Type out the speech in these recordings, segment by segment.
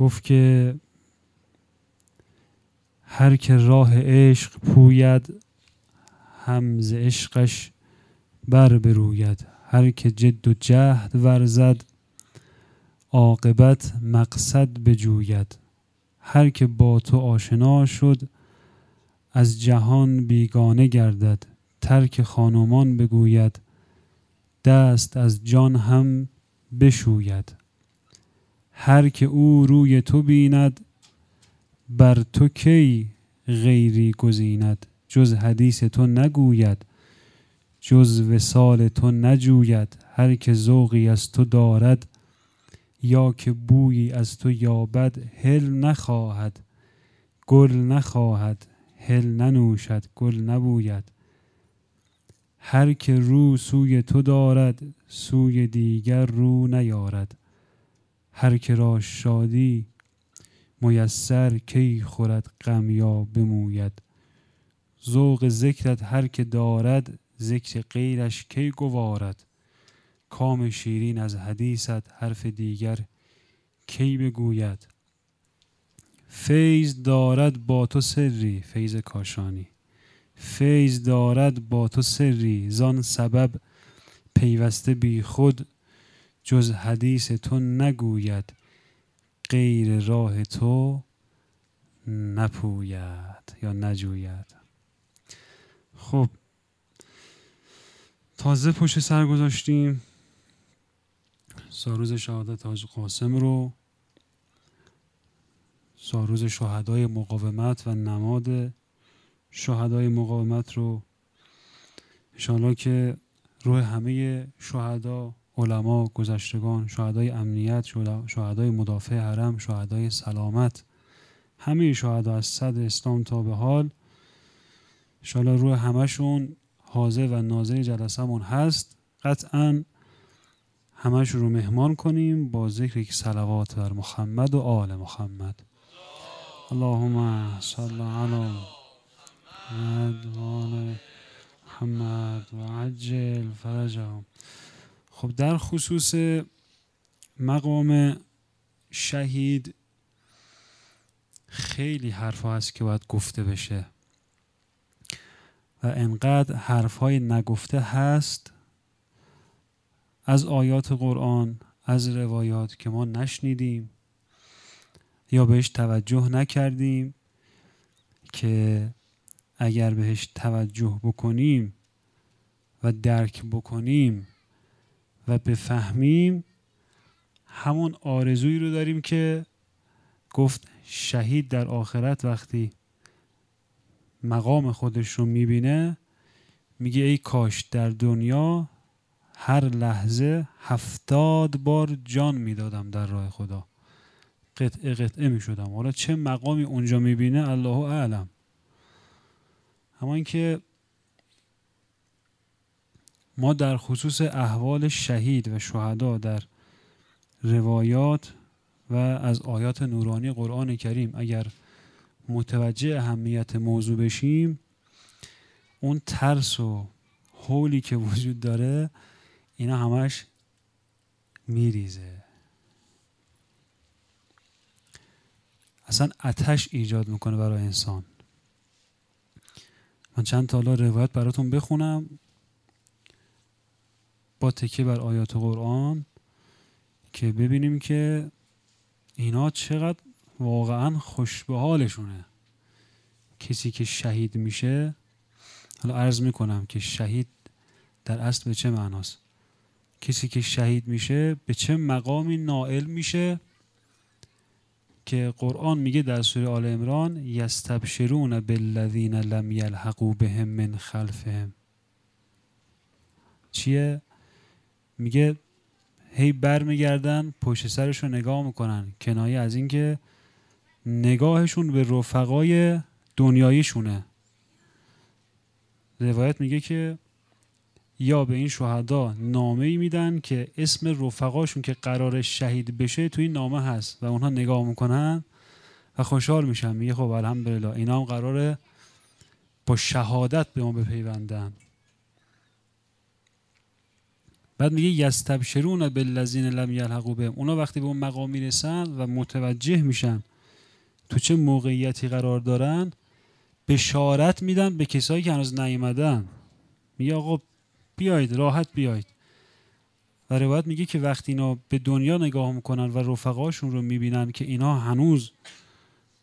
گفت که هر که راه عشق پوید هم ز عشقش بر بروید. هر که جد و جهد ورزد عاقبت مقصد بجوید. هر که با تو آشنا شد از جهان بیگانه گردد. ترک خانمان بگوید دست از جان هم بشوید. هر که او روی تو بیند بر تو کی غیری گزیند؟ جز حدیث تو نگوید جز وسال تو نجوید. هر که ذوقی از تو دارد یا که بویی از تو یابد هل نخواهد. گل نخواهد هل ننوشد گل نبوید. هر که رو سوی تو دارد سوی دیگر رو نیارد. هر که را شادی میسر کی خورد غم یا بموید. ذوق ذکرت هر که دارد ذکر غیرش کی گوارد. کام شیرین از حدیثت حرف دیگر کی بگوید؟ فیض دارد با تو سری فیض کاشانی. فیض دارد با تو سری زان سبب پیوسته بی خود جز حدیث تو نگوید غیر راه تو نپوید یا نجوید. خب تازه پشت سر گذاشتیم. ساروز شهادت حاج قاسم رو. ساروز شهدای مقاومت و نماد شهدای مقاومت رو. انشاءالله که روح همه شهدا علما گذشتگان شهدای امنیت شهدای مدافع حرم شهدای سلامت. همه شهدا از صد اسلام تا به حال. انشاءالله روح همشون حاضر و ناظر جلسمون هست. قطعا همش رو مهمان کنیم با ذکر یک صلوات بر محمد و آل محمد. اللهم صل علی محمد و عجل فرجهم. خب در خصوص مقام شهید خیلی حرف هست که باید گفته بشه و انقدر حرف های نگفته هست از آیات قرآن از روایات که ما نشنیدیم یا بهش توجه نکردیم که اگر بهش توجه بکنیم و درک بکنیم و بفهمیم همون آرزویی رو داریم که گفت شهید در آخرت وقتی مقام خودش رو می‌بینه میگه ای کاش در دنیا هر لحظه هفتاد بار جان می‌دادم در راه خدا. قطعه قطعه می‌شدم. حالا چه مقامی اونجا می‌بینه؟ الله اعلم. اما اینکه ما در خصوص احوال شهید و شهدا در روایات و از آیات نورانی قرآن کریم اگر متوجه اهمیت موضوع بشیم اون ترس و حولی که وجود داره اینا همش میریزه. اصلا اتش ایجاد می‌کنه برای انسان. من چند تا روایت براتون بخونم. با تکیه بر آیات قرآن که ببینیم که اینا چقدر واقعا خوش به حالشونه کسی که شهید میشه حالا عرض می‌کنم که شهید در اصل به چه معناست؟ کسی که شهید میشه به چه مقامی نائل میشه که قرآن میگه در سوره آل عمران یستبشرون بالذین لم یلحقوا بهم من خلفهم. چیه؟ میگه هی برمیگردن پشت سرش رو نگاه می‌کنن کنایه از اینکه نگاهشون به رفقای دنیاییشونه. روایت میگه که یا به این شهدا نامه ای میدن که اسم رفقاشون که قرار شهید بشه توی این نامه هست و اونها نگاه می‌کنن و خوشحال میشن. میگه خب الحمدلله اینا هم قراره با شهادت به ما بپیوندن. بعد میگه یستبشرون بالذین لم یلحقوا بهم. اونا وقتی به اون مقام می‌رسن و متوجه میشن تو چه موقعیتی قرار دارن بشارت میدن به کسایی که هنوز نیومدن. میگه آقا بیاید راحت بیاید و روایت میگه که وقتی اینا به دنیا نگاه می‌کنن و رفقاشون رو می‌بینن که اینا هنوز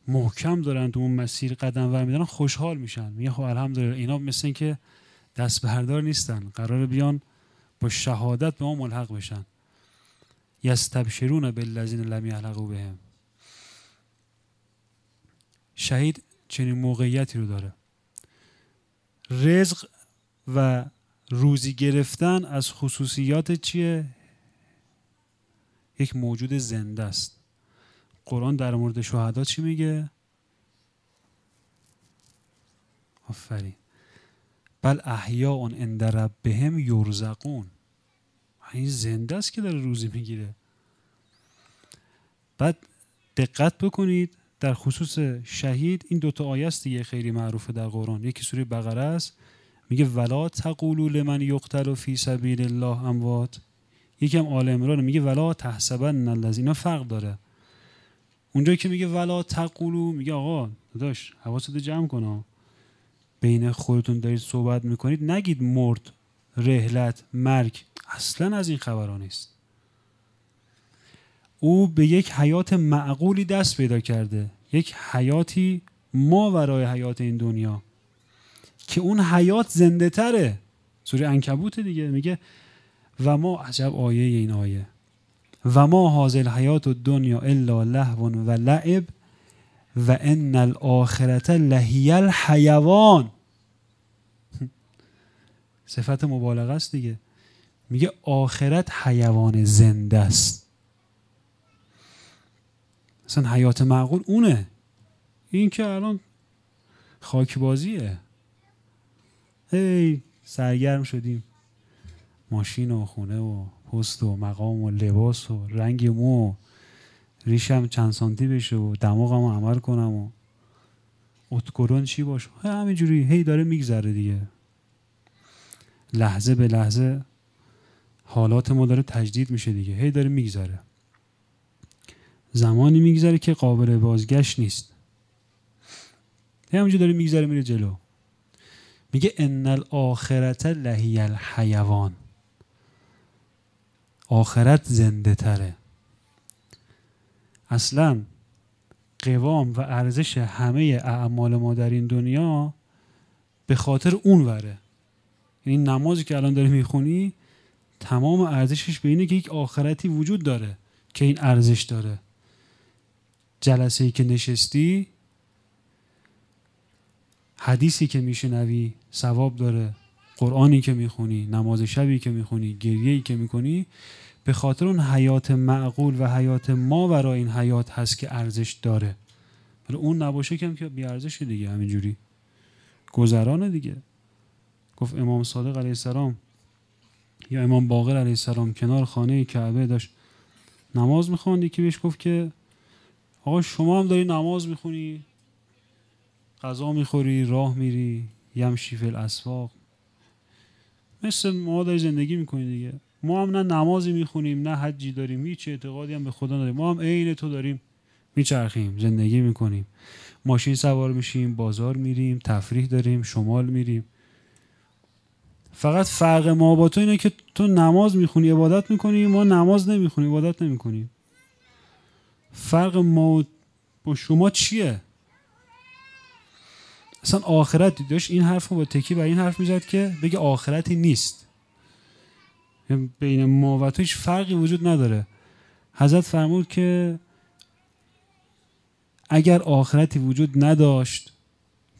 محکم دارن تو اون مسیر قدم ور میدارن خوشحال میشن. میگه خب الحمدلله اینا مثل که دست بردار نیستن. قرار بیان با شهادت به ما ملحق بشن. یستبشرون بالذین لم یعلقوا بهم. شهید چنین موقعیتی رو داره. رزق و روزی گرفتن از خصوصیات چیه؟ یک موجود زنده است. قرآن در مورد شهدا چی میگه؟ آفرین. بل احیاء عند ربهم یرزقون. این زنده است که داره روزی می‌گیره. بعد دقت بکنید در خصوص شهید این دوتا آیه است دیگه خیلی معروفه در قرآن. یکی سوره بقره است میگه ولا تقولوا لمن یقتل فی سبیل الله اموات. یکم آل عمران میگه ولا تحسبن الذین. فرق داره. اونجایی که میگه ولا تقولو میگه آقا داداش حواست جمع کن بین خودتون دارید صحبت می‌کنید نگید مرد رهلت مرگ اصلا از این خبرها نیست. او به یک حیات معقولی دست پیدا کرده یک حیاتی ما ورای حیات این دنیا که اون حیات زنده تره. سوره انکبوت دیگه میگه و ما عجب آیه این آیه و ما حاضر حیات و دنیا الا لهو و لعب و ان الاخرت لهی الحیوان. صفت مبالغه است دیگه. میگه آخرت حیوان زنده است. مثلا حیات معقول اونه. این که الان خاک بازیه. هی سرگرم شدیم. ماشین و خونه و پست و مقام و لباس و رنگ مو. ریشم چند سانتی بشه و دماغم عمل کنم و اتکرون چی باشه همینجوری. هی داره میگذره دیگه. لحظه به لحظه حالات ما داره تجدید میشه دیگه. هی داره میگذره. زمانی میگذره که قابل بازگشت نیست. هی همینجوری داره میگذره میره جلو. میگه ان الاخرت لهی الحیوان. آخرت زنده تره. اصلا قوام و ارزش همه اعمال ما در این دنیا به خاطر اون وره. یعنی نمازی که الان داری می‌خونی تمام ارزشش به اینه که یک آخرتی وجود داره که این ارزش داره. جلسه ای که نشستی حدیثی که میشنوی ثواب داره. قرآنی که می‌خونی نماز شبی که می‌خونی گریهی که می‌کنی به خاطر اون حیات معقول و حیات ما برای این حیات هست که ارزش داره. ولی اون نباشه کم که بی ارزش دیگه همینجوری. گذرانه دیگه. گفت امام صادق علیه السلام یا امام باقر علیه السلام کنار خانه کعبه داشت نماز می‌خواند. که بهش گفت که آقا شما هم داری نماز می‌خونی غذا می‌خوری راه میری یمشی فی الاسواق. مثل ما داری زندگی می‌کنی دیگه. ما هم نه نمازی می‌خونیم نه حجی داریم هیچ اعتقادی هم به خدا نداریم. ما هم عین تو داریم. میچرخیم زندگی می‌کنیم. ماشین سوار میشیم بازار میریم تفریح داریم شمال میریم. فقط فرق ما با تو اینه که تو نماز می‌خونی عبادت می‌کنی ما نماز نمی‌خونیم عبادت نمی‌کنیم. فرق ما با شما چیه؟ اصلا آخرت داشت این حرف با تکی بر این حرف می‌زد که بگه آخرتی نیست. بین ما و تو هیچ فرقی وجود نداره. حضرت فرمود که اگر آخرتی وجود نداشت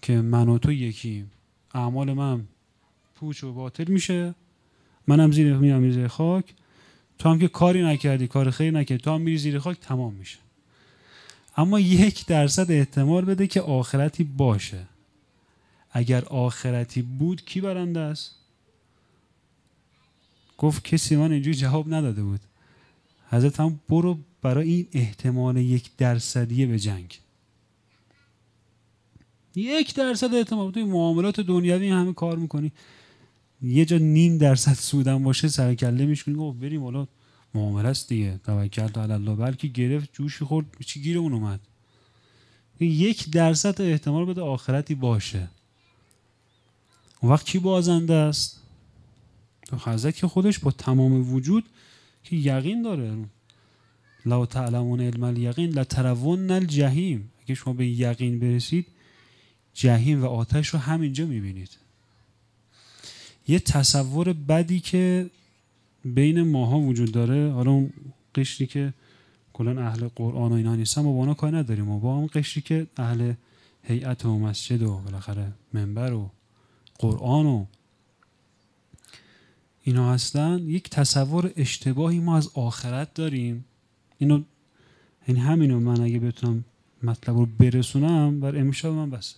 که من و تو یکیم اعمال من پوچ و باطل میشه. منم زیر میرم زیر خاک. تو هم که کاری نکردی کار خیلی نکردی تو هم میری زیر خاک تمام میشه. اما یک درصد احتمال بده که آخرتی باشه. اگر آخرتی بود کی برنده است؟ گفت کسی من اینجوری جواب نداده بود. حضرت هم برو برای این احتمال یک درصدیه به جنگ. یک درصد احتمال. توی معاملات دنیوی همه کار می‌کنی. یه جا نیم درصد سودم باشه سرکله میشکنی. گفت بریم حالا. معامله است دیگه. توکل علی الله. بلکه گرفت جوشی خورد چی گیر اون اومد. یک درصد احتمال بده آخرتی باشه. اون وقت کی بازنده است؟ تو حضرت که خودش با تمام وجود که یقین داره. لو تعلمون علم الیقین لترون الجحیم. اگه شما به یقین برسید جهیم و آتش رو همینجا می‌بینید. یه تصور بدی که بین ماها وجود داره. حالا اون قشری که کلا اهل قرآن و اینا نیستن ما با اونا کار نداریم. و با اون قشری که اهل هیئت و مسجد و بالاخره منبر و قرآن و اینا هستن یک تصور اشتباهی ما از آخرت داریم. اینو این همینو من اگه بتونم مطلب رو برسونم بر امشب من بسه.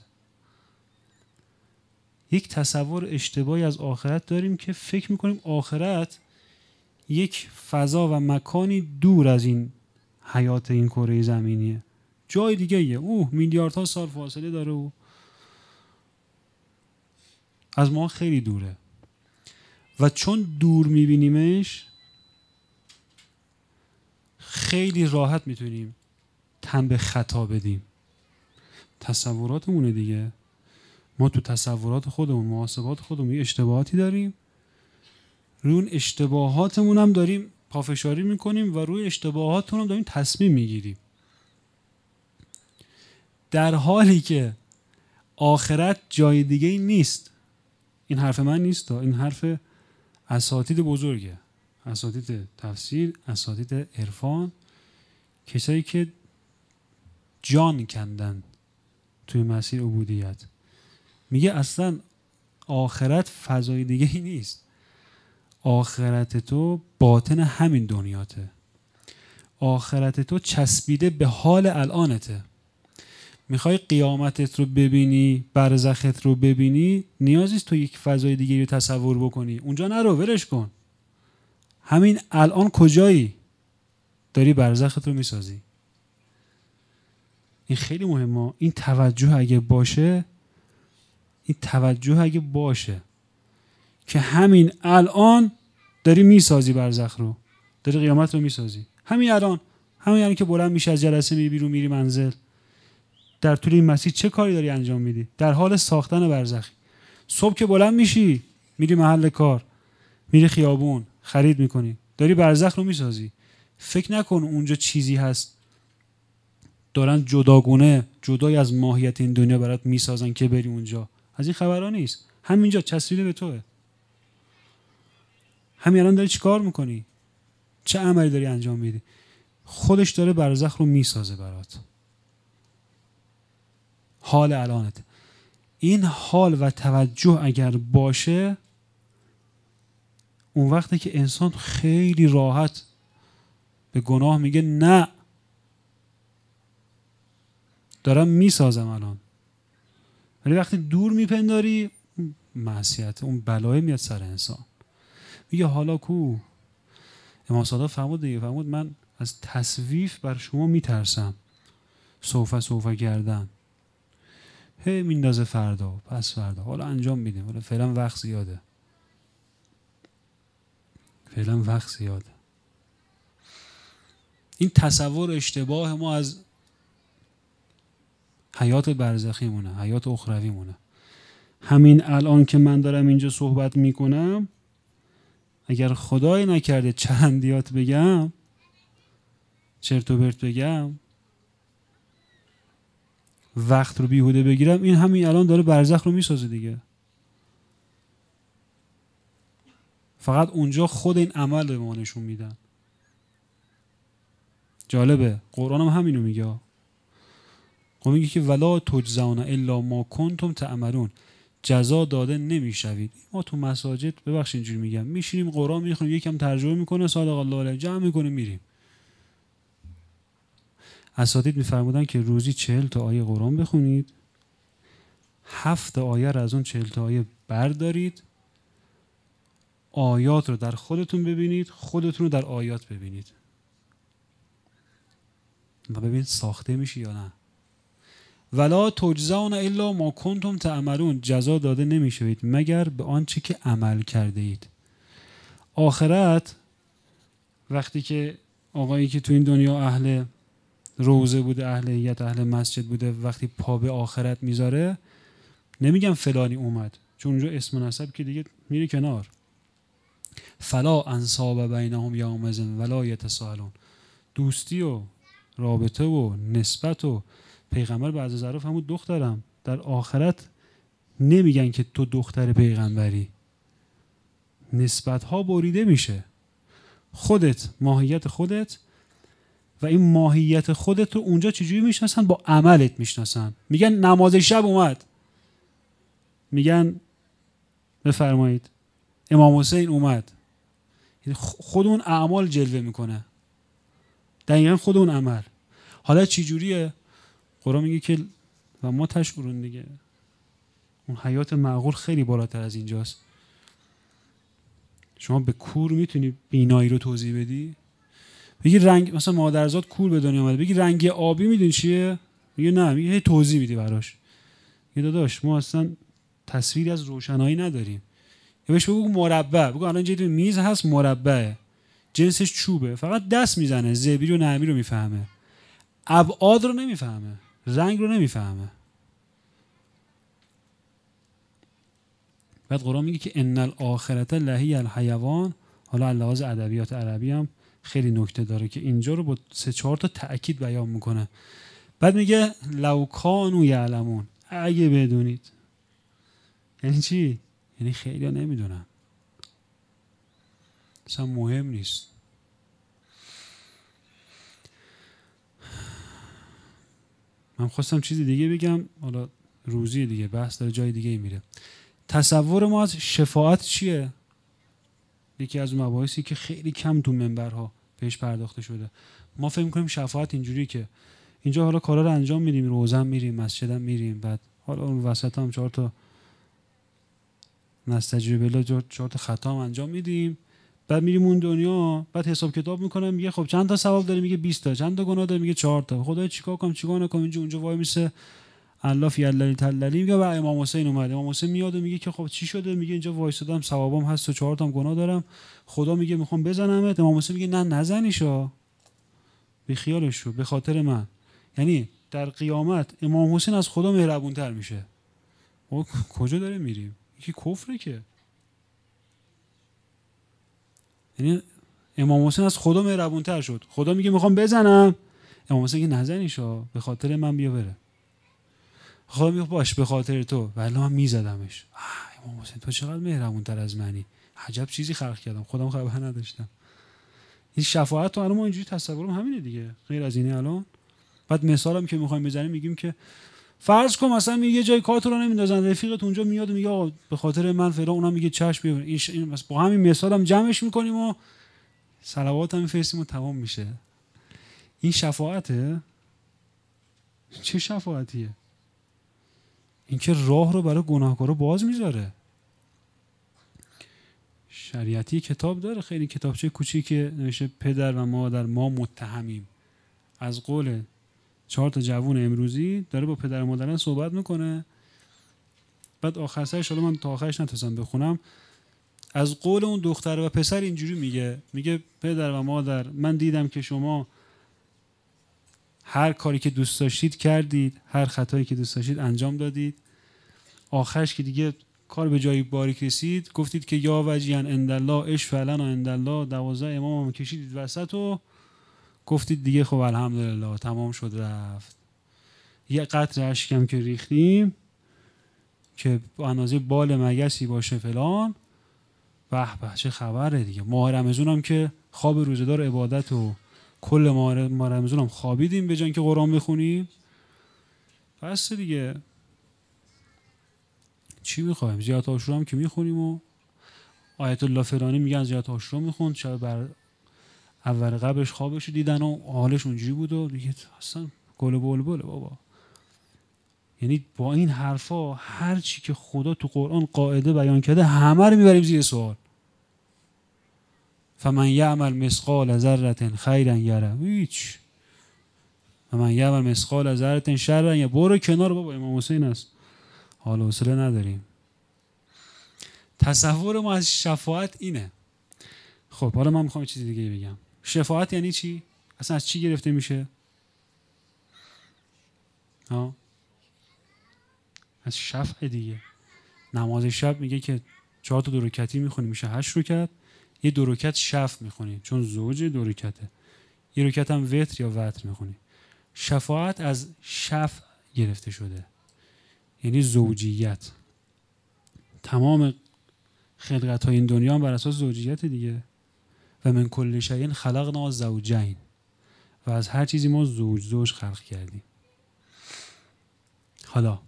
یک تصور اشتباهی از آخرت داریم که فکر می‌کنیم آخرت یک فضا و مکانی دور از این حیات این کره زمینیه. جای دیگه یه اوه میلیاردها سال فاصله داره و از ما خیلی دوره. و چون دور میبینیمش خیلی راحت می‌تونیم تن به خطا بدیم. تصوراتمونه دیگه. ما تو تصورات خودمون محاسبات خودمون یه اشتباهاتی داریم. روی اون اشتباهاتمون هم داریم پافشاری می‌کنیم و روی اشتباهاتمون هم داریم تصمیم می‌گیریم. در حالی که آخرت جای دیگه نیست. این حرف من نیست این حرف اساتید بزرگه. اساتید تفسیر اساتید عرفان کسایی که جان کندن توی مسیر عبودیت. میگه اصلا آخرت فضای دیگه ای نیست. آخرت تو باطن همین دنیاته. آخرت تو چسبیده به حال الانته. می‌خوای قیامتت رو ببینی برزخت رو ببینی نیازیست تو یک فضای دیگه رو تصور بکنی. اونجا نرو ورش کن. همین الان کجایی؟ داری برزخت رو می‌سازی. این خیلی مهمه. این توجه اگه باشه این توجه اگه باشه که همین الان داری می‌سازی برزخ رو. داری قیامت رو می‌سازی. همین الان همین الان که بلند میشه از جلسه میری بیرون میری منزل. در طول این مسیر چه کاری داری انجام میدی؟ در حال ساختن برزخی. صبح که بلند میشی میری محل کار میری خیابون خرید می‌کنی. داری برزخ رو می‌سازی. فکر نکن اونجا چیزی هست. دارن جداگونه جدای از ماهیت این دنیا برات می‌سازن که بری اونجا. از این خبرها نیست. همینجا چسبیده به توه. همین الان داری چیکار می‌کنی؟ چه عملی داری انجام میدی؟ خودش داره برزخ رو می‌سازه برات. حال الانت. این حال و توجه اگر باشه اون وقتی که انسان خیلی راحت به گناه میگه نه. دارم می‌سازم الان. ولی وقتی دور میپنداری معصیت اون بلای میاد سر انسان. میگه حالا کو؟ امام صادق فرمود دیگه فرمود من از تصویف بر شما میترسم. صوفه صوفه کردن هی میندازه فردا پس فردا. حالا انجام میدیم. حالا فعلا وقت زیاده. فعلا وقت زیاده. این تصور اشتباه ما از حیات برزخی مونه حیات اخروی مونه همین الان که من دارم اینجا صحبت می‌کنم اگر خدای نکرده چندیات بگم چرت و برت بگم وقت رو بیهوده بگیرم این همین الان داره برزخ رو می‌سازه دیگه. فقط اونجا خود این عمل به ما نشون میدن. جالبه. قرآن هم همینو میگه. قرآن میگه که ولا تجزون الا ما کنتم تعملون. جزا داده نمی‌شوید. ما تو مساجد ببخشید اینجوری میگم میشینیم قرآن می‌خونیم یکم ترجمه می‌کنه صادق الله علیه جمع می‌کنه میریم. اساتید میفرمودن که روزی چهل تا آیه قرآن بخونید. هفت آیه را از اون چهل تا آیه بردارید. آیات رو در خودتون ببینید خودتون رو در آیات ببینید. و ببینید ساخته میشی یا نه. ولا تجزون الا ما کنتم تعملون. جزا داده نمی‌شوید مگر به آنچه که عمل کرده اید. آخرت وقتی که آقایی که تو این دنیا اهل روزه بوده اهل هیئت اهل مسجد بوده وقتی پا به آخرت می‌ذاره نمیگم فلانی اومد چون اونجا اسم نسب که دیگه میره کنار. فلا انصاب بینهم یومئذ ولا یتساءلون. دوستی و رابطه و نسبت و پیغمبر بعض ظرف همون دخترم. در آخرت نمیگن که تو دختر پیغمبری. نسبت ها بریده میشه. خودت ماهیت خودت و این ماهیت خودت رو اونجا چجوری می‌شناسن؟ با عملت می‌شناسن. میگن نماز شب اومد. میگن بفرمایید. امام حسین اومد. یعنی خود اون اعمال جلوه می‌کنه. دقیقا خود اون عمل. حالا چی جوریه قرآن میگه که و ما تشکرون دیگه. اون حیات معقول خیلی بالاتر از اینجاست. شما به کور می‌تونی بینایی رو توضیح بدی؟ بگی رنگ مثلا مادرزاد کور به دنیا اومده. بگی رنگ آبی می‌دونی چیه؟ میگه نه میگه توضیح میدی براش. یه داداش ما اصلا تصویری از روشنایی نداریم. یا بهش بگو مربع. بگو الان اینجا میز هست مربعه. جنسش چوبه. فقط دست می‌زنه زبری و نرمی رو می‌فهمه. ابعاد رو نمی‌فهمه. رنگ رو نمی‌فهمه. بعد قرآن میگه که ان الاخرت لهی الحیوان حالا لحاظ ادبیات عربی هم خیلی نکته داره که اینجا رو با سه چهار تا تاکید بیان می‌کنه. بعد میگه لو کانوا یعلمون. اگه بدونید. یعنی چی؟ یعنی خیلی نمی‌دونن. اصلا مهم نیست. من خواستم چیزی دیگه بگم. حالا روزی دیگه بحث داره جای دیگه میره. تصور ما از شفاعت چیه؟ یکی از مباحثی که خیلی کم تو منبرها بهش پرداخته شده. ما فکر می‌کنیم شفاعت اینجوری که اینجا حالا کارا رو انجام میدیم روزم میریم مسجدم میریم بعد حالا اون وسط هم چهار تا نستجیب بلا چهار تا خطا هم انجام میدیم. بعد میریم اون دنیا بعد حساب کتاب می‌کنم میگه خب چند تا ثواب داره؟ میگه 20 تا. چند تا گناه داره؟ میگه 4 تا. خدای چیکار کنم؟ چیکار نکنم؟ اینجا اونجا وای میسه. الله فی الله تللی میگه و امام حسین اومد امام حسین میاد و میگه که خب چی شده؟ میگه اینجا وایسادم ثوابم هست و چهار تا گناه دارم. خدا میگه می‌خوام بزنمت. امام حسین میگه نه نزنیشا بی خیالش شو به خاطر من. یعنی در قیامت امام حسین از خدا مهربونتر میشه. او کجا داره میریم؟ یکی کفره که. یعنی امام حسین از خدا مهربونتر شد. خدا میگه می‌خوام بزنم. امام حسین میگه نزنیشا به خاطر من بیا بره. خدا میگه باش به خاطر تو. ولی من میزدمش. امام حسین تو چقدر مهربون تر از منی. عجب چیزی خلق کردم. خودم خبر نداشتم. این شفاعت تو ما اینجوری تصورم همینه دیگه. غیر از اینه الان. بعد مثالم که می‌خوایم بزنیم میگیم که فرض کن مثلا یه جای کارت رو نمیندازن. رفیقت اونجا میاد و میگه آقا به خاطر من فلان اونم میگه چشم بیا این با همین مثالم جمعش می‌کنیم و صلوات هم میفرستیم و تمام میشه. این شفاعته؟ چه شفاعتیه؟ اینکه راه رو برای گناهکارا باز می‌ذاره. شریعتی کتاب داره خیلی کتابچه کوچیک نوشته پدر و مادر ما متهمیم. از قول چهار تا جوون امروزی داره با پدر و مادرن صحبت می‌کنه. بعد آخر سرش حالا من تا آخرش نتونستم بخونم. از قول اون دختر و پسر اینجوری میگه. میگه پدر و مادر من دیدم که شما هر کاری که دوست داشتید کردید هر خطایی که دوست داشتید انجام دادید. آخرش که دیگه کار به جایی باریک رسید گفتید که یا وجیان اندالله اش فعلا اندالله دوازده امام هم کشیدید وسط و گفتید دیگه خب الحمدلله تمام شد رفت. یه قطر اشکم که ریختیم که اندازه بال مگسی باشه فلان. به به چه خبره دیگه. ماه رمزون هم که خواب روزدار عبادت و کل ماه رمزون هم خوابیدیم به جان که قرآن بخونیم. پس دیگه چی می‌خوایم؟ زیاد آشورا هم که می‌خونیم و آیت الله فرانی میگن زیاد آشورا می‌خوند. شب بر اول قبلش خوابش دیدن و حالش اونجوری بود و دیگه اصلا گل بول بله بابا. یعنی با این حرفا هر چی که خدا تو قرآن قاعده بیان کرده همه رو می‌بریم زیر سوال. فمن یعمل مثقال ذره خیرا یره. هیچ. و من یعمل مسقال از ذره شر یا برو کنار بابا امام حسین است. حال حوصله نداریم. تصور ما از شفاعت اینه. خب حالا من می‌خوام چیزی دیگه بگم. شفاعت یعنی چی؟ اصلا از چی گرفته میشه؟ ها؟ از شفع دیگه. نماز شب میگه که چهار تا دورکتی می‌خونی میشه هشت رکت یه دورکت شفع می‌خونی چون زوج دورکته یه رکت هم وتر یا وتر می‌خونی. شفاعت از شفع گرفته شده. یعنی زوجیت. تمام خلقت های این دنیا هم بر اساس زوجیت دیگه. و من کل شیء خلقنا زوجین. و از هر چیزی ما زوج زوج خلق کردیم. حالا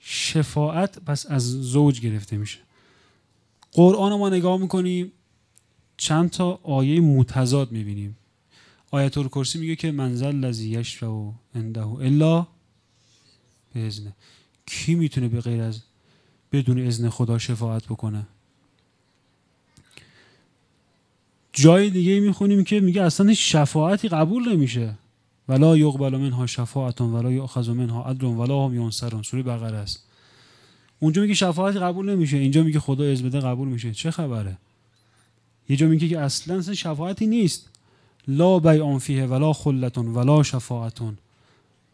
شفاعت پس از زوج گرفته میشه. قرآن ما نگاه می‌کنیم چند تا آیه متضاد می‌بینیم. آیت الکرسی میگه که منزل لذی یشفع عنده الا به ازنه کی می‌تونه به غیر از بدون اذن خدا شفاعت بکنه؟ جای دیگه می‌خونیم که میگه اصلا شفاعتی قبول نمیشه. ولا یقبل منها شفاعتون ولا یؤخذ منها عدل ولا هم ینصرون. سوره بقره است. اونجا میگه شفاعتی قبول نمیشه اینجا میگه خدا اذن بده قبول میشه. چه خبره؟ یه جا میگه که اصلا, شفاعتی نیست. لا بیعان فیه ولا خلتون ولا شفاعتون.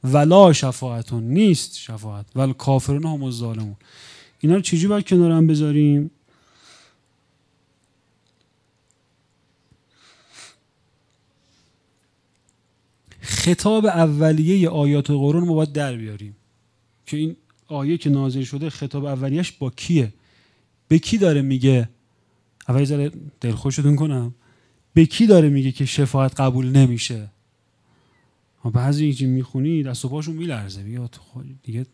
ولا شفاعتون نیست شفاعت. ول کافرون هم الظالمون اینا رو چجوری باید کنار هم بذاریم؟ خطاب اولیه آیات قرآن ما باید در بیاریم. که این آیه که نازل شده خطاب اولیش با کیه؟ به کی داره میگه؟ اول ذره دلخوشتون کنم. به کی داره میگه که شفاعت قبول نمیشه؟ بعضی اینجی می‌خونی دست و پاشون میلرزه. بیاد دیگه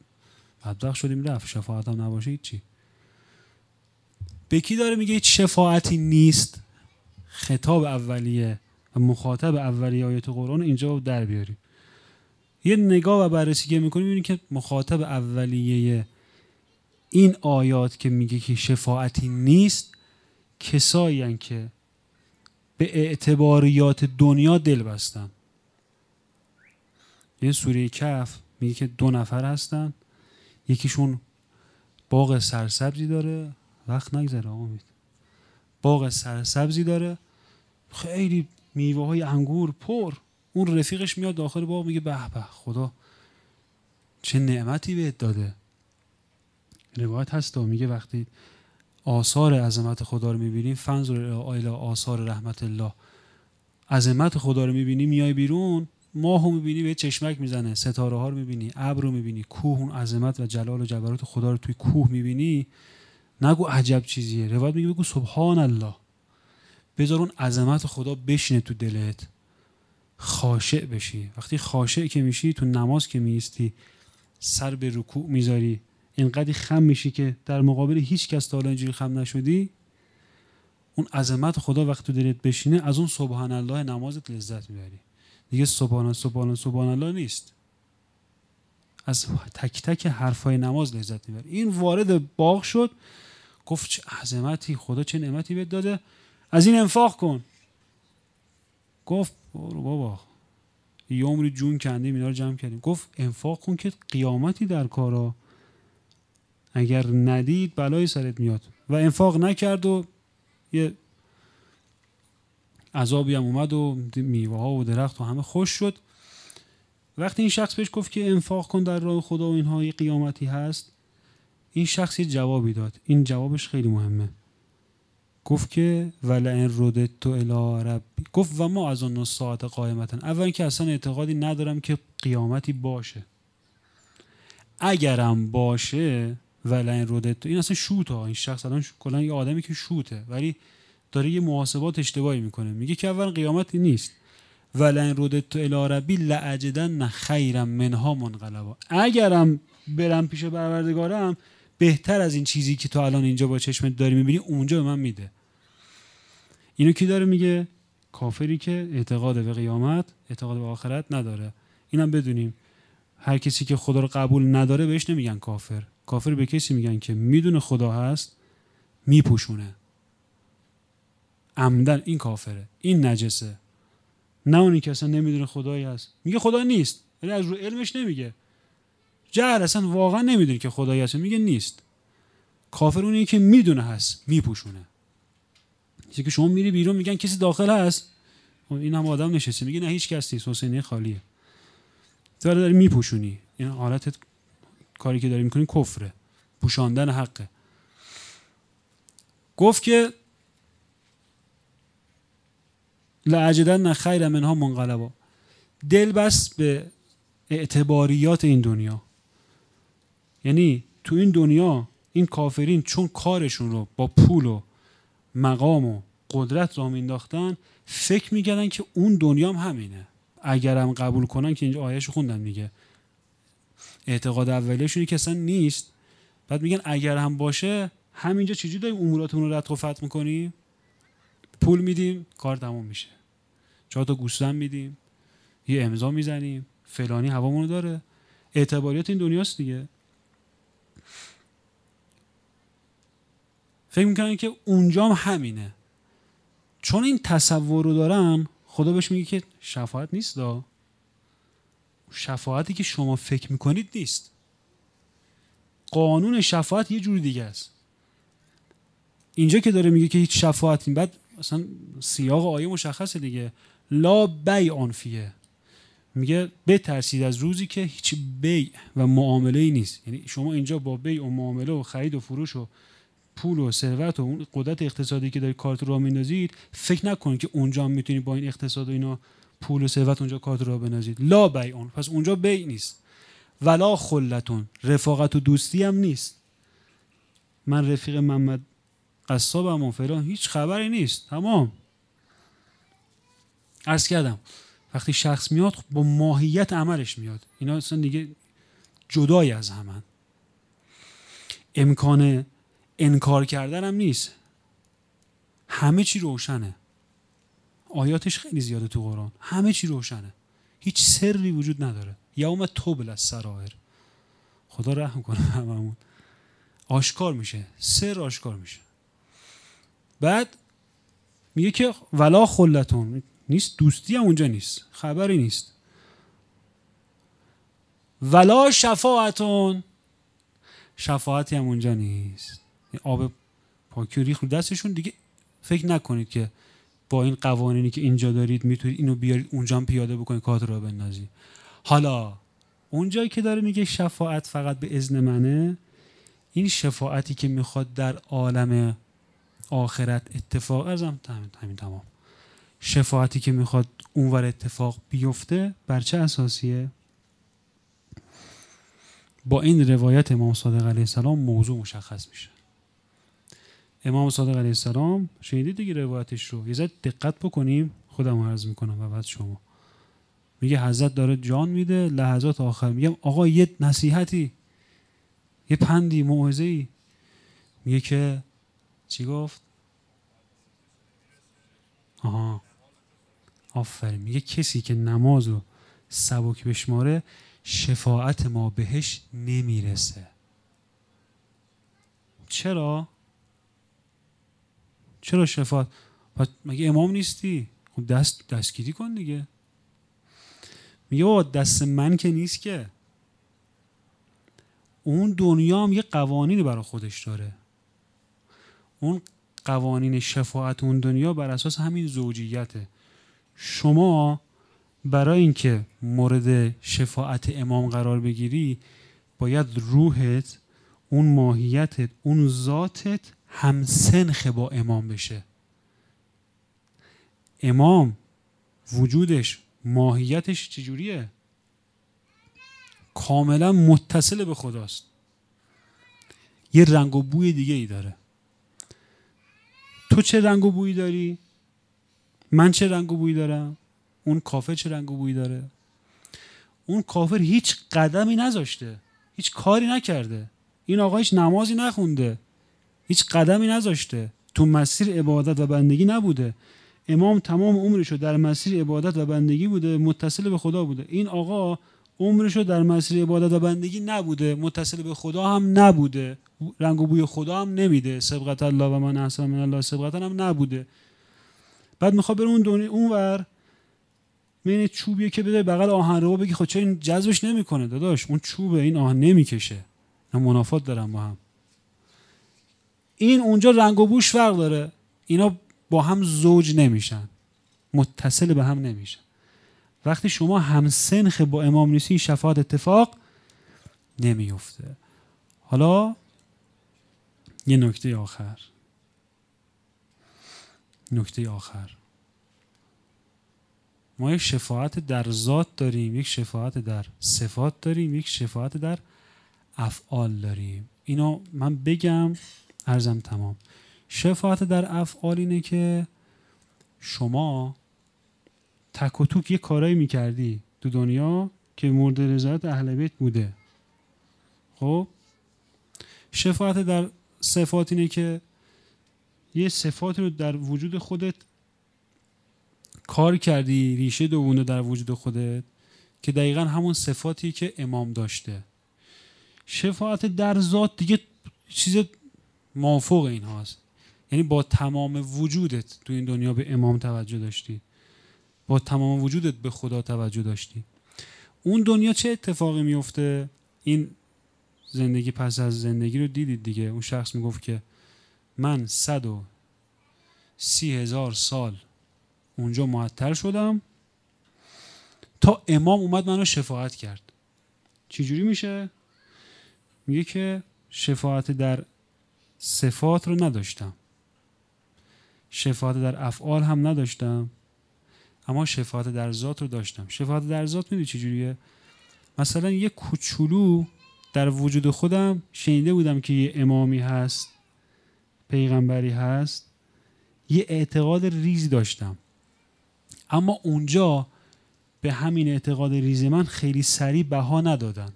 بدبخت شدیم رفت. شفاعت هم نباشه هیچی. به کی داره میگه هیچ شفاعتی نیست؟ خطاب اولیه و مخاطب اولیه آیت قرآن اینجا در بیاریم. یه نگاه و بررسی که می‌کنیم می‌بینیم که مخاطب اولیه این آیات که میگه که شفاعتی نیست کسایی که به اعتباریات دنیا دل بستن. یه سوره کف میگه که دو نفر هستن یکیشون باغ سرسبزی داره. وقت نگذره آقا مید باغ سرسبزی داره. خیلی میوه های انگور پر. اون رفیقش میاد داخل باغ میگه به به خدا. چه نعمتی بهت داده. روایت هست و میگه وقتی آثار عظمت خدا رو می‌بینیم فنظر الى آثار رحمت الله. عظمت خدا رو می‌بینی میای بیرون ماهو می‌بینی به چشمک می‌زنه ستاره ها رو می‌بینی ابر رو می‌بینی کوه اون عظمت و جلال و جبروت خدا رو توی کوه می‌بینی. نگو عجب چیزیه. روایت میگه بگو سبحان الله. بذار اون عظمت خدا بشینه تو دلت. خاشع بشی. وقتی خاشع که میشی تو نماز که میستی سر به رکوع می‌ذاری. اینقدر خم میشی که در مقابل هیچ کس تا اینجوری خم نشدی اون عظمت خدا وقتی تو دلت بشینه از اون سبحان الله نمازت لذت می‌بری. دیگه سبحان سبحان سبحان الله نیست. از تک تک حرفای نماز لذت می‌بری. این وارد باغ شد گفت چه عظمتی خدا چه نعمتی بهت داده. از این انفاق کن. گفت برو بابا یه عمری جون کندیم اینا رو جمع کردیم. گفت انفاق کن که قیامتی در کارا. اگر ندید بلای سرت میاد. و انفاق نکرد و یه عذابی هم اومد و میوه ها و درخت و همه خوش شد. وقتی این شخص بهش گفت که انفاق کن در راه خدا و اینها یه قیامتی هست این شخص یه جوابی داد. این جوابش خیلی مهمه. گفت که ولئن ردت تو الی ربی گفت و ما از اون ساعت قایمتن اول که اصلا اعتقادی ندارم که قیامتی باشه. اگرم باشه ولئن ردت تو این اصلا شوت ها. این شخص الان کلا یه آدمی که شوته ولی داره یه محاسبات اشتباهی می‌کنه. میگه که اول قیامتی نیست. ولئن ردت تو الی ربی لعجدن خیرا منها منقلبا. اگرم برم پیش پروردگارم بهتر از این چیزی که تو الان اینجا با چشمت داری می‌بینی اونجا به من میده. اینو کی داره میگه؟ کافری که اعتقاد به قیامت اعتقاد به آخرت نداره. اینم بدونیم. هر کسی که خدا رو قبول نداره بهش نمیگن کافر. کافر به کسی میگن که می‌دونه خدا هست میپوشونه. عمدن این کافره. این نجسه. نه اونی که اصلا نمی‌دونه خدایی هست. میگه خدا نیست. ولی از رو علمش نمیگه. جهل اصلا واقعا نمی‌دونه که خدایی هست میگه نیست. کافر اونی که می‌دونه هست میپوشونه. چیزی که شما میری بیرون میگن کسی داخل هست. خب این هم آدم نشسته. میگه نه هیچ کس نیست. حسینی خالیه. تو داری میپوشونی. این حالت کاری که داری می‌کنی کفره. پوشاندن حقه. گفت که لعجدن خیر منها منقلبا. دل بس به اعتباریات این دنیا. یعنی تو این دنیا این کافرین چون کارشون رو با پول و مقام و قدرت را مینداختن فکر می‌کردن که اون دنیا هم همینه. اگرم قبول کنن که اینجا آیهش خوندن میگه. اعتقاد اولیشونی که اصلا نیست. بعد میگن اگر هم باشه همینجا چجوری داریم اموراتمون رو رد و می‌کنیم؟ پول میدیم کار تموم میشه. چهار تا گوسفند میدیم. یه امضا می‌زنیم. فلانی هوامونو داره. اعتباریات این دنیاست دیگه. فکر می‌کنن که اونجام همینه. چون این تصور رو دارن خدا بهش میگه که شفاعت نیست دا. شفاعتی که شما فکر می‌کنید نیست. قانون شفاعت یه جوری دیگه است. اینجا که داره میگه که هیچ شفاعتی بعد مثلا سیاق آیه مشخصه دیگه. لا بی آنفیه میگه بترسید از روزی که هیچ بی و معامله ای نیست. یعنی شما اینجا با بی و معامله و خرید و فروش و پول و ثروت و اون قدرت اقتصادی که دارید کارت رو میندازید فکر نکنید که اونجا هم می‌تونید با این اقتصاد و اینا پول و ثروت اونجا کارت رو بندازید. لا بی اون. پس اونجا بی نیست. ولا خلتون. رفاقت و دوستی هم نیست. من رفیق محمد قصابم و فلان. هیچ خبری نیست. تمام. عرض کردم وقتی شخص میاد با ماهیت عملش میاد. اینا اصلا دیگه جدای از همن. امکان انکار کردن هم نیست. همه چی روشنه. آیاتش خیلی زیاده تو قرآن. همه چی روشنه. هیچ سری وجود نداره. یوم توبل از سرایر خدا رحم کنه هممون. آشکار میشه. سر آشکار میشه. بعد میگه که ولا خلتون. نیست. دوستی هم اونجا نیست. خبری نیست. ولا شفاعتون. شفاعتی هم اونجا نیست. آب پاکی ریخ رو دستشون. دیگه فکر نکنید که با این قوانینی که اینجا دارید می‌تونید اینو بیارید اونجا هم پیاده بکنید کارت رو بندازید. حالا اونجایی که داره میگه شفاعت فقط به اذن منه این شفاعتی که می‌خواد در عالم آخرت اتفاق ازم همین تمام. شفاعتی که می‌خواد اونور اتفاق بیفته بر چه اساسیه؟ با این روایت امام صادق علیه السلام موضوع مشخص میشه. امام صادق علیه السلام شنیدید دیگه روایتش رو؟ یه دقت بکنیم. خودم عرض می‌کنم و بعد شما. میگه حضرت داره جان میده لحظات آخر میگم آقا یه نصیحتی یه پندی موعظه ای میگه که چی گفت؟ آها. آفرین. میگه کسی که نماز و سبک بشماره شفاعت ما بهش نمی‌رسه. چرا؟ چرا شفاعت؟ مگه امام نیستی؟ خب دست دستگیری کن دیگه. میگه دست من که نیست که. اون دنیا هم یه قوانینی برای خودش داره. اون قوانین شفاعت اون دنیا بر اساس همین زوجیته. شما برای اینکه مورد شفاعت امام قرار بگیری باید روحت اون ماهیتت اون ذاتت همسنخ با امام بشه. امام وجودش ماهیتش چجوریه؟ کاملا متصل به خداست. یه رنگ و بوی دیگه ای داره. تو چه رنگ و بویی داری؟ من چه رنگ و بویی دارم؟ اون کافر چه رنگ و بویی داره؟ اون کافر هیچ قدمی نذاشته. هیچ کاری نکرده. این آقا هیچ نمازی نخونده. هیچ قدمی نذاشته. تو مسیر عبادت و بندگی نبوده. امام تمام عمرشو در مسیر عبادت و بندگی بوده متصل به خدا بوده. این آقا عمرشو در مسیر عبادت و بندگی نبوده متصل به خدا هم نبوده. رنگ و بوی خدا هم نمیده. سبقت الله و من احسن من الله سبقت هم نبوده. بعد می‌خواد بره اون دنیا اونور این چوبیه که بده بغل آهن رو بگی. خب چرا این جذبش نمی‌کنه داداش؟ اون چوبه این آهن نمی‌کشه. من منافات دارم با هم. این اونجا رنگ و بوش فرق داره. اینا با هم زوج نمیشن. متصل به هم نمیشن. وقتی شما هم سنخ با امام نیستی شفاعت اتفاق نمیفته. حالا یه نکته آخر. نکته آخر. ما یک شفاعت در ذات داریم یک شفاعت در صفات داریم یک شفاعت در افعال داریم. اینو من بگم ارزم تمام. شفاعت در افعال اینه که شما تک و توک یه کارایی می‌کردی تو دنیا که مورد رضایت اهل بیت بوده. خب؟ شفاعت در صفات اینه که یه صفاتی رو در وجود خودت کار کردی ریشه دوونه در وجود خودت که دقیقا همون صفاتی که امام داشته. شفاعت در ذات دیگه چیز مافوق این هاست. یعنی با تمام وجودت تو این دنیا به امام توجه داشتی. با تمام وجودت به خدا توجه داشتی. اون دنیا چه اتفاقی میفته این زندگی پس از زندگی رو دیدید دیگه. اون شخص می‌گفت که من صد و سی هزار سال اونجا معطل شدم تا امام اومد منو شفاعت کرد. چجوری میشه؟ میگه که شفاعت در صفات رو نداشتم. شفاعت در افعال هم نداشتم. اما شفاعت در ذات رو داشتم. شفاعت در ذات می‌دونی چجوریه مثلا یه کوچولو در وجود خودم شنیده بودم که یه امامی هست پیغمبری هست یه اعتقاد ریزی داشتم. اما اونجا به همین اعتقاد ریز من خیلی سریع بها ندادن.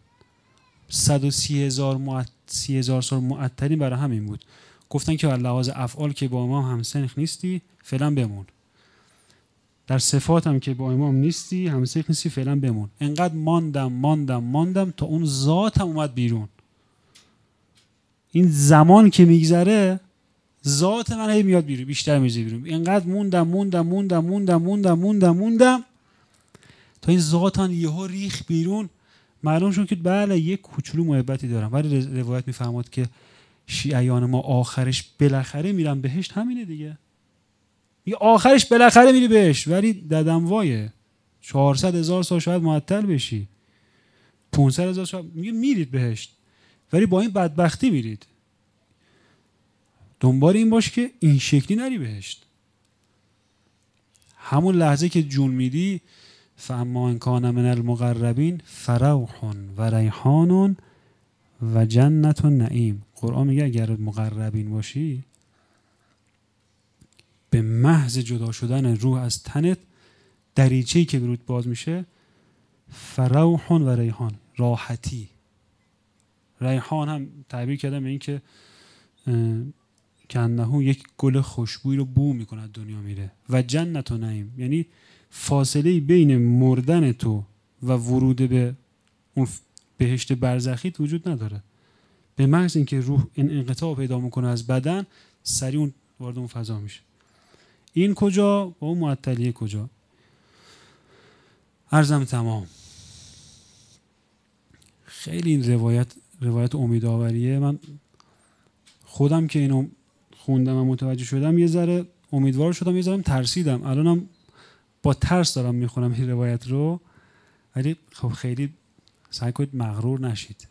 130 هزار معت... هزار سال معطلی برای همین بود. گفتن که لحاظ افعال که با امام همسنخ نیستی فعلا بمون. در صفات هم که با امام نیستی همسنخ نیستی فعلا بمون. انقدر ماندم ماندم ماندم تا اون ذات هم اومد بیرون. این زمان که میگذره ذات من هی میاد بیرون بیشتر میزه بیرون. اینقدر موندم موندم موندم موندم موندم موندم موندم تا این ذاتان یهو ریخ بیرون. معلوم شد که بله یک کوچولو محبتی دارم. ولی روایت می‌فهمد که شیعیان ما آخرش بالاخره میرن بهشت. همینه دیگه. یه آخرش بالاخره میری بهشت. ولی ددم وایه. 400 هزار سال شاید معطل بشی. 500 هزار سال میگه میرید بهشت. ولی با این بدبختی میرید. دنبال این باش که این شکلی نری بهشت. همون لحظه که جون میدی فاما ان کان من المقربین فروح و ریحان و جنت و نعیم قرآن میگه اگر مقربین باشی به محض جدا شدن روح از تنت دریچه‌ای که برود باز میشه فروح و ریحان راحتی. ریحان هم تعبیر کردم به این که یک گل خوشبوی رو بو می‌کنه دنیا میره. و جنت و نعیم یعنی فاصله بین مردن تو و ورود به اون بهشت برزخیت وجود نداره. به محض اینکه روح این انقطاع پیدا می‌کنه از بدن سریع اون وارد اون فضا میشه. این کجا؟ و اون معطلیه کجا؟ ارزم تمام. خیلی این روایت روایت امیدآوریه من خودم که اینو خوندم و متوجه شدم یه ذره امیدوار شدم یه ذره ترسیدم. الانم با ترس دارم می‌خونم این روایت رو ولی خب خیلی سعی کنید مغرور نشید.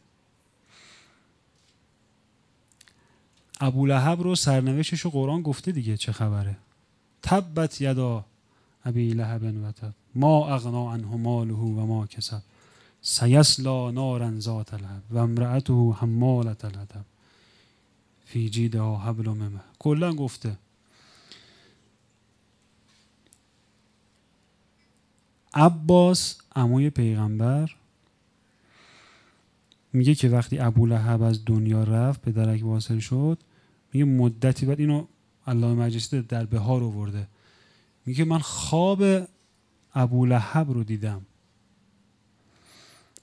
ابو لهب رو سرنوشتش رو قرآن گفته دیگه چه خبره. تبت یدا ابی لهب و ما اغنا عنه ماله و ما کسب. سیسلا نارا ذات لهب و امرأته حمالت الحطب فی جیدها حبل ممه. کلا گفته عباس عموی پیغمبر میگه که وقتی ابو لهب از دنیا رفت به درک واصل شد میگه مدتی بعد اینو الله مجلسی در بهار آورده. میگه من خواب ابو لهب رو دیدم.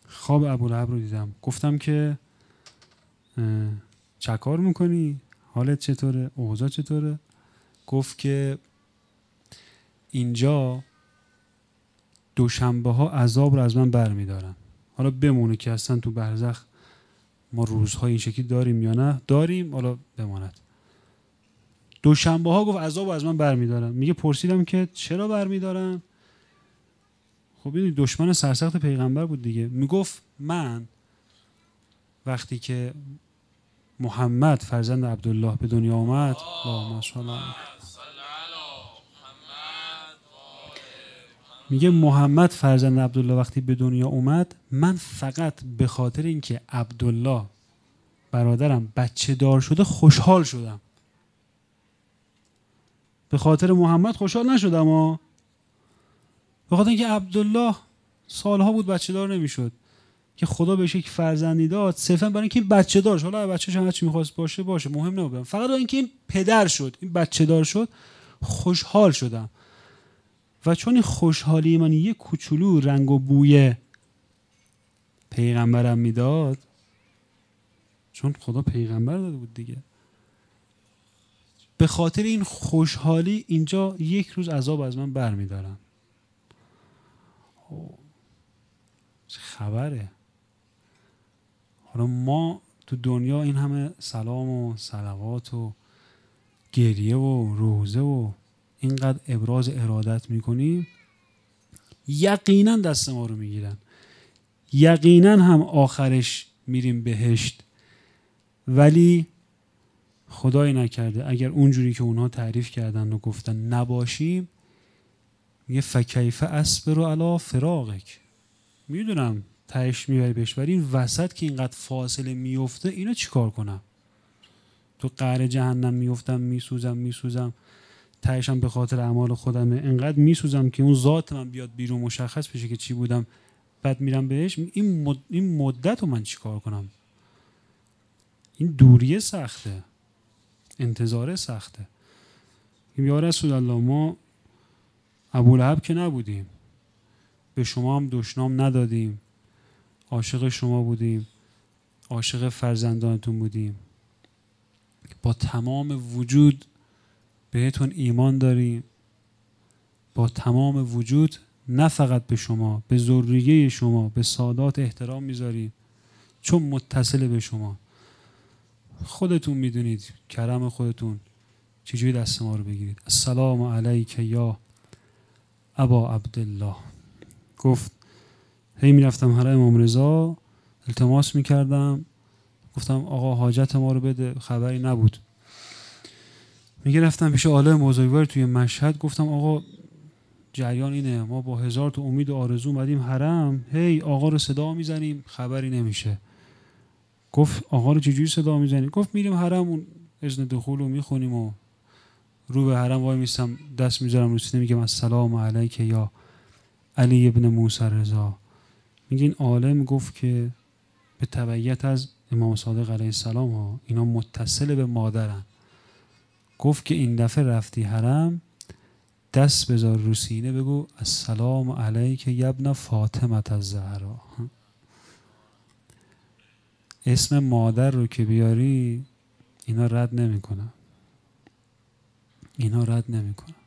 خواب ابو لهب رو دیدم. گفتم که چکار می‌کنی؟ حالت چطوره؟ اوضاع چطوره؟ گفت که اینجا دوشنبه ها عذاب رو از من برمیدارن. حالا بمونه که اصلا تو برزخ ما روزهای این شکلی داریم یا نه؟ داریم حالا بماند. دوشنبه ها گفت عذاب از من برمیدارن. میگه پرسیدم که چرا برمیدارن؟ خب این دشمن سرسخت پیغمبر بود دیگه. می‌گفت من وقتی که محمد فرزند عبدالله به دنیا آمد میگه محمد فرزند عبدالله وقتی به دنیا اومد من فقط به خاطر اینکه عبدالله برادرم بچه دار شده خوشحال شدم. به خاطر محمد خوشحال نشدم ها. به خاطر اینکه عبدالله سالها بود بچه دار نمی‌شد. که خدا بهش یک فرزندی داد صرفا برای اینکه این بچه دار شد. حالا بچه‌ش هم چی می‌خواست باشه باشه مهم نبود. فقط اینکه این پدر شد این بچه دار شد خوشحال شدم. و چون خوشحالی من یه کوچولو رنگ و بوی پیغمبرم می‌داد چون خدا پیغمبر داده بود دیگه. به خاطر این خوشحالی اینجا یک روز عذاب از من برمیدارم خبره. حالا ما تو دنیا این همه سلام و سلوات و گریه و روزه و اینقدر ابراز ارادت می‌کنیم یقینا دست ما رو می‌گیرن. یقینا هم آخرش میریم بهشت. ولی خدایی نکرده. اگر اونجوری که اونها تعریف کردن و گفتن نباشیم یه فکیفه اسب رو علا فراغک می‌دونم تهش می‌بری بهش ولی وسط که اینقدر فاصله میفته اینو چیکار کنم؟ تو قهر جهنم میفتم میسوزم میسوزم. تهشم به خاطر اعمال خودمه. انقدر میسوزم که اون ذات من بیاد بیرون مشخص بشه که چی بودم بعد میرم بهش. این, مد... این مدت رو من چیکار کنم؟ این دوریه سخته. انتظار سخته. یا رسول الله ما ابو که نبودیم. به شما هم دشنام ندادیم. عاشق شما بودیم. عاشق فرزندانتون بودیم. با تمام وجود بهتون ایمان داریم. با تمام وجود نه فقط به شما به ذریه شما به سادات احترام می‌ذاریم. چون متصل به شما. خودتون می‌دونید کرم خودتون چجوری دست ما رو بگیرید. السلام علیک یا ابا عبدالله. گفت هی می‌رفتم حرم امام رضا التماس می‌کردم. گفتم آقا حاجت ما رو بده. خبری نبود. میگه رفتم پیش آله بزرگوار توی مشهد گفتم آقا جریان اینه ما با هزار تا امید و آرزو اومدیم حرم هی آقا رو صدا می‌زنیم خبری نمیشه. گفت آقا رو چجوری صدا می‌زنی؟ گفت میریم حرم اون اذن دخول رو می‌خونیم و رو به حرم وای میستم دست می‌ذارم رو سینه میگم السلام علیک یا علی ابن موسی رضا. میگه این عالم گفت که به تبعیت از امام صادق علیه السلام ها اینا متصل به مادرن. گفت که این دفعه رفتی حرم دست بذار رو سینه بگو السلام علیک یبن فاطمت از زهرا اسم مادر رو که بیاری اینا رد نمی‌کنن. اینا رد نمی‌کنن.